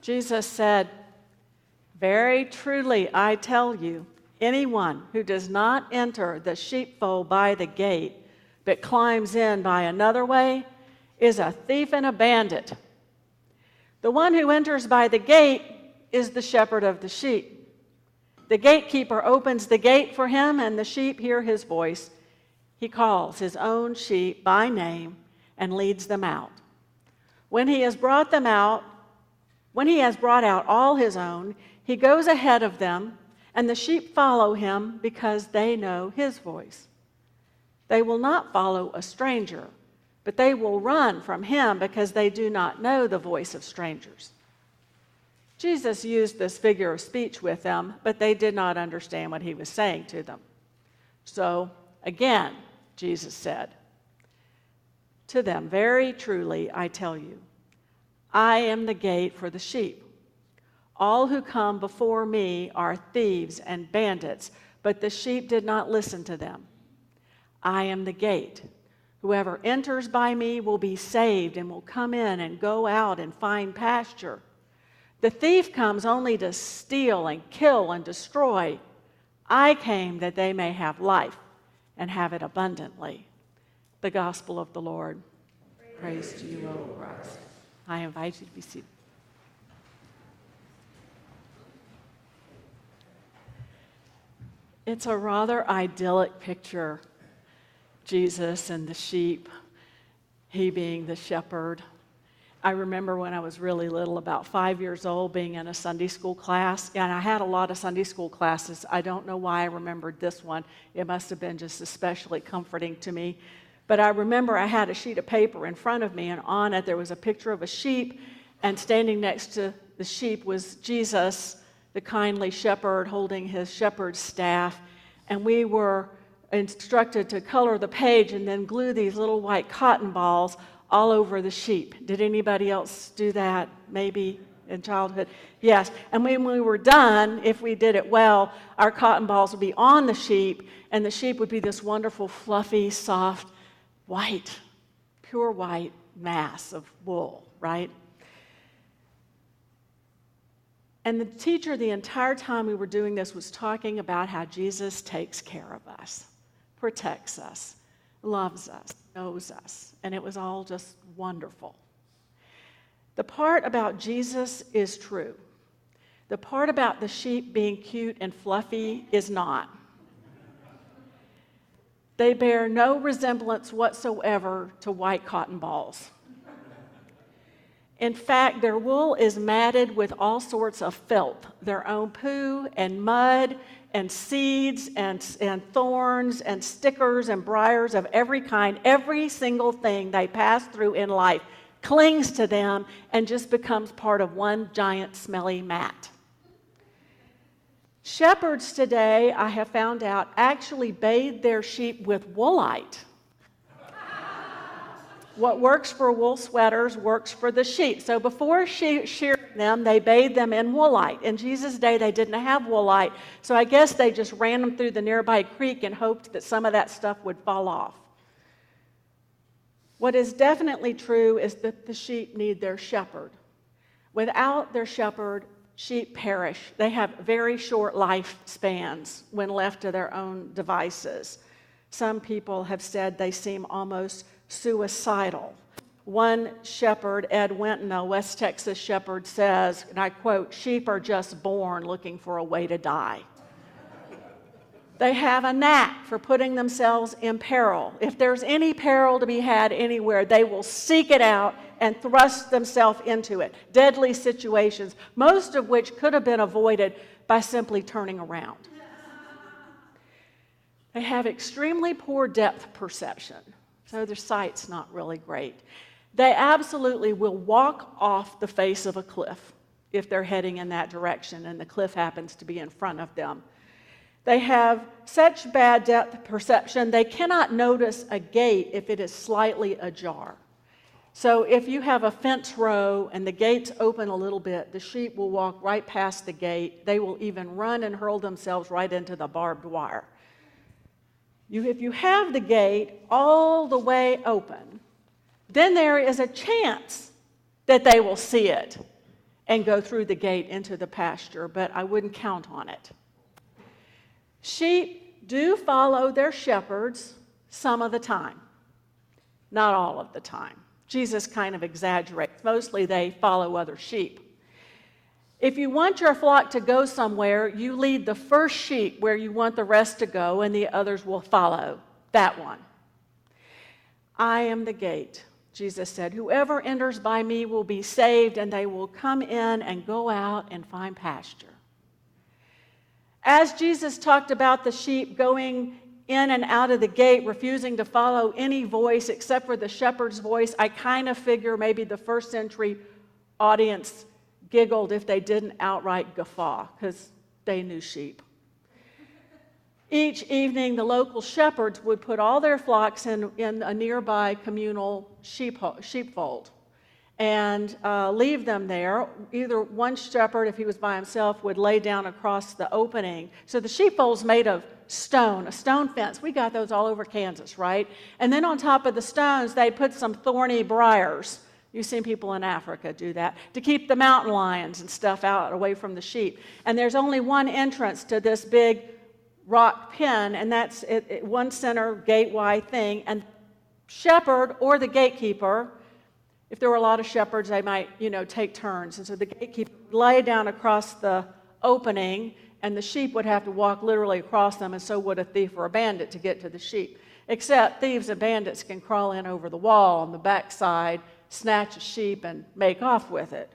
Jesus said, Very truly, I tell you, anyone who does not enter the sheepfold by the gate, but climbs in by another way, is a thief and a bandit. The one who enters by the gate is the shepherd of the sheep. The gatekeeper opens the gate for him, and the sheep hear his voice. He calls his own sheep by name and leads them out. When he has brought them out, when he has brought out all his own, he goes ahead of them, and the sheep follow him because they know his voice. They will not follow a stranger but they will run from him because they do not know the voice of strangers. Jesus used this figure of speech with them, but they did not understand what he was saying to them. So, again, Jesus said to them, Very truly, I tell you, I am the gate for the sheep. All who come before me are thieves and bandits, but the sheep did not listen to them. I am the gate. Whoever enters by me will be saved and will come in and go out and find pasture. The thief comes only to steal and kill and destroy. I came that they may have life and have it abundantly. The gospel of the Lord. Praise, Praise to you, O Christ. I invite you to be seated. It's a rather idyllic picture Jesus and the sheep, he being the shepherd. I remember when I was really little, about five years old, being in a Sunday school class, and I had a lot of Sunday school classes. I don't know why I remembered this one. It must have been just especially comforting to me. But I remember I had a sheet of paper in front of me, and on it there was a picture of a sheep, and standing next to the sheep was Jesus, the kindly shepherd, holding his shepherd's staff. And we were instructed to color the page and then glue these little white cotton balls all over the sheep. Did anybody else do that? Maybe in childhood? Yes. And when we were done, if we did it well, our cotton balls would be on the sheep, and the sheep would be this wonderful, fluffy, soft, white, pure white mass of wool, right? And the teacher, the entire time we were doing this, was talking about how Jesus takes care of us protects us, loves us, knows us. And it was all just wonderful. The part about Jesus is true. The part about the sheep being cute and fluffy is not. They bear no resemblance whatsoever to white cotton balls. In fact, their wool is matted with all sorts of filth, their own poo and mud and seeds and, and thorns and stickers and briars of every kind, every single thing they pass through in life clings to them and just becomes part of one giant smelly mat. Shepherds today, I have found out, actually bathe their sheep with woolite. what works for wool sweaters works for the sheep. So before she- shearing them, they bathed them in woolite. In Jesus' day, they didn't have woolite, so I guess they just ran them through the nearby creek and hoped that some of that stuff would fall off. What is definitely true is that the sheep need their shepherd. Without their shepherd, sheep perish. They have very short lifespans when left to their own devices. Some people have said they seem almost suicidal. One shepherd, Ed Winton, a West Texas shepherd, says, and I quote, sheep are just born looking for a way to die. they have a knack for putting themselves in peril. If there's any peril to be had anywhere, they will seek it out and thrust themselves into it. Deadly situations, most of which could have been avoided by simply turning around. They have extremely poor depth perception. So their sight's not really great. They absolutely will walk off the face of a cliff if they're heading in that direction and the cliff happens to be in front of them. They have such bad depth perception, they cannot notice a gate if it is slightly ajar. So if you have a fence row and the gate's open a little bit, the sheep will walk right past the gate. They will even run and hurl themselves right into the barbed wire. You, if you have the gate all the way open, then there is a chance that they will see it and go through the gate into the pasture, but I wouldn't count on it. Sheep do follow their shepherds some of the time, not all of the time. Jesus kind of exaggerates. Mostly they follow other sheep. If you want your flock to go somewhere, you lead the first sheep where you want the rest to go, and the others will follow that one. I am the gate, Jesus said. Whoever enters by me will be saved, and they will come in and go out and find pasture. As Jesus talked about the sheep going in and out of the gate, refusing to follow any voice except for the shepherd's voice, I kind of figure maybe the first century audience giggled if they didn't outright guffaw because they knew sheep. Each evening, the local shepherds would put all their flocks in, in a nearby communal sheep, sheepfold and uh, leave them there. Either one shepherd, if he was by himself, would lay down across the opening. So the sheepfold's made of stone, a stone fence. We got those all over Kansas, right? And then on top of the stones, they put some thorny briars You've seen people in Africa do that to keep the mountain lions and stuff out away from the sheep. And there's only one entrance to this big rock pen, and that's it, it, one center gateway thing. And shepherd or the gatekeeper, if there were a lot of shepherds, they might, you know, take turns. And so the gatekeeper would lay down across the opening, and the sheep would have to walk literally across them, and so would a thief or a bandit to get to the sheep. Except thieves and bandits can crawl in over the wall on the backside snatch a sheep and make off with it.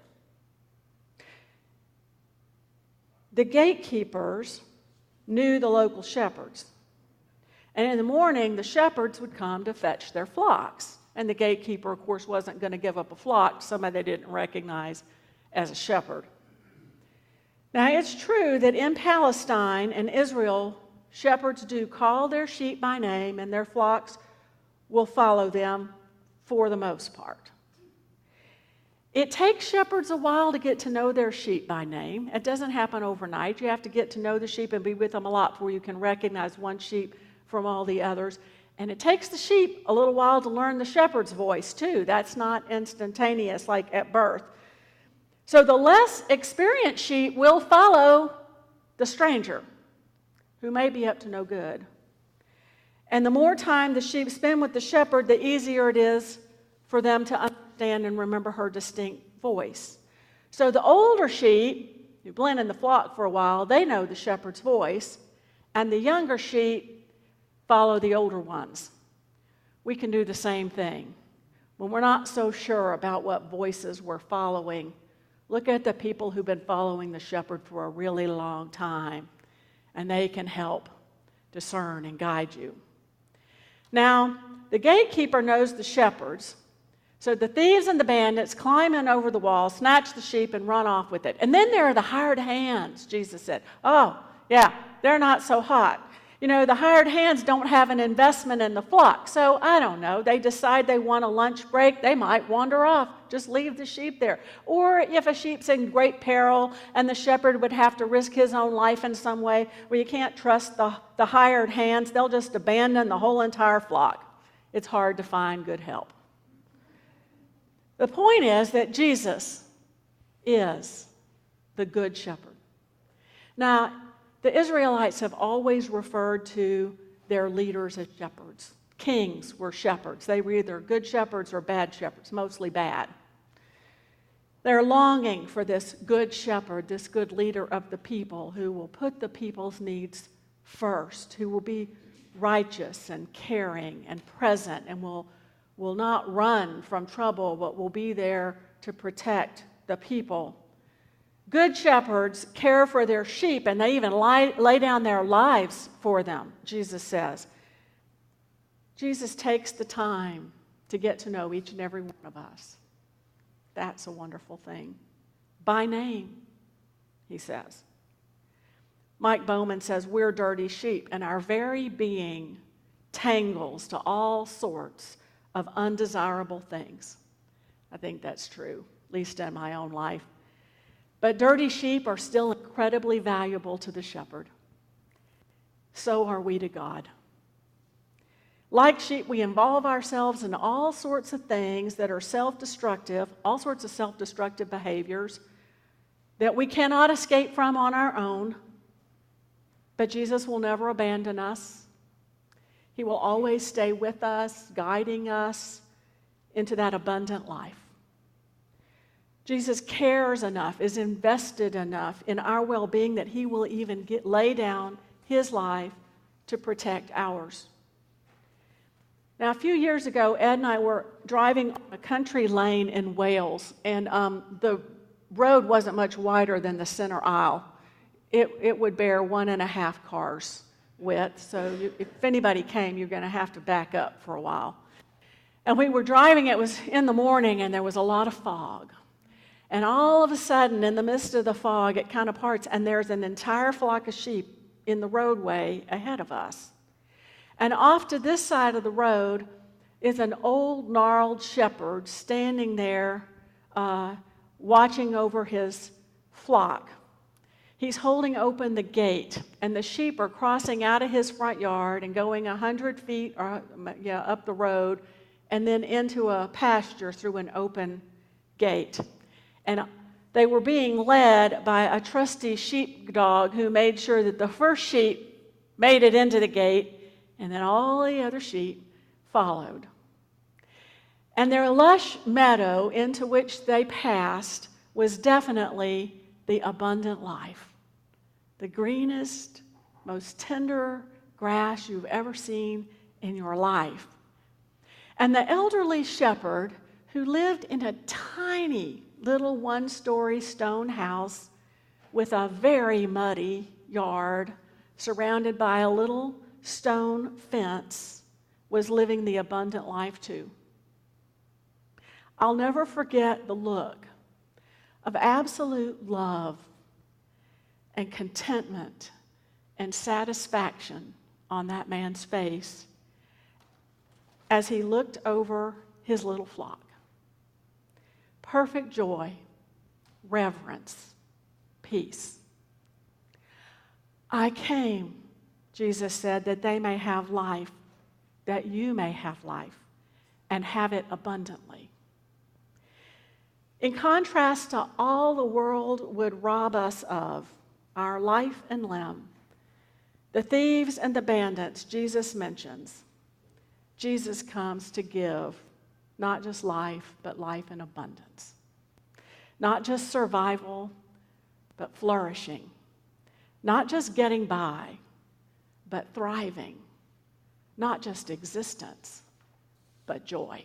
The gatekeepers knew the local shepherds. And in the morning, the shepherds would come to fetch their flocks. And the gatekeeper, of course, wasn't going to give up a flock somebody they didn't recognize as a shepherd. Now, it's true that in Palestine and Israel, shepherds do call their sheep by name, and their flocks will follow them for the most part. It takes shepherds a while to get to know their sheep by name. It doesn't happen overnight. You have to get to know the sheep and be with them a lot before you can recognize one sheep from all the others. And it takes the sheep a little while to learn the shepherd's voice, too. That's not instantaneous like at birth. So the less experienced sheep will follow the stranger who may be up to no good. And the more time the sheep spend with the shepherd, the easier it is for them to understand and remember her distinct voice. So the older sheep, who've been in the flock for a while, they know the shepherd's voice, and the younger sheep follow the older ones. We can do the same thing. When we're not so sure about what voices we're following, look at the people who've been following the shepherd for a really long time, and they can help discern and guide you. Now, the gatekeeper knows the shepherds, so the thieves and the bandits climb in over the wall, snatch the sheep, and run off with it. And then there are the hired hands, Jesus said. Oh, yeah, they're not so hot. You know, the hired hands don't have an investment in the flock. So I don't know. They decide they want a lunch break, they might wander off, just leave the sheep there. Or if a sheep's in great peril and the shepherd would have to risk his own life in some way where you can't trust the, the hired hands, they'll just abandon the whole entire flock. It's hard to find good help. The point is that Jesus is the Good Shepherd. Now, the Israelites have always referred to their leaders as shepherds. Kings were shepherds. They were either good shepherds or bad shepherds, mostly bad. They're longing for this good shepherd, this good leader of the people who will put the people's needs first, who will be righteous and caring and present and will will not run from trouble, but will be there to protect the people. Good shepherds care for their sheep and they even lie, lay down their lives for them, Jesus says. Jesus takes the time to get to know each and every one of us. That's a wonderful thing. By name, he says. Mike Bowman says, We're dirty sheep, and our very being tangles to all sorts of undesirable things. I think that's true, at least in my own life. But dirty sheep are still incredibly valuable to the shepherd. So are we to God. Like sheep, we involve ourselves in all sorts of things that are self destructive, all sorts of self destructive behaviors, that we cannot escape from on our own, but Jesus will never abandon us. He will always stay with us, guiding us into that abundant life. Jesus cares enough, is invested enough in our well being that he will even get, lay down his life to protect ours. Now, a few years ago, Ed and I were driving on a country lane in Wales, and um, the road wasn't much wider than the center aisle. It, it would bear one and a half cars width, so you, if anybody came, you're going to have to back up for a while. And we were driving, it was in the morning, and there was a lot of fog. And all of a sudden, in the midst of the fog, it kind of parts, and there's an entire flock of sheep in the roadway ahead of us. And off to this side of the road is an old, gnarled shepherd standing there uh, watching over his flock. He's holding open the gate, and the sheep are crossing out of his front yard and going 100 feet or, yeah, up the road and then into a pasture through an open gate. And they were being led by a trusty sheepdog who made sure that the first sheep made it into the gate, and then all the other sheep followed. And their lush meadow into which they passed was definitely the abundant life. The greenest, most tender grass you've ever seen in your life. And the elderly shepherd who lived in a tiny little one story stone house with a very muddy yard surrounded by a little stone fence was living the abundant life too. I'll never forget the look of absolute love and contentment and satisfaction on that man's face as he looked over his little flock perfect joy, reverence, peace. I came, Jesus said, that they may have life, that you may have life, and have it abundantly. In contrast to all the world would rob us of, our life and limb, the thieves and the bandits Jesus mentions, Jesus comes to give not just life, but life in abundance. Not just survival, but flourishing. Not just getting by, but thriving. Not just existence, but joy.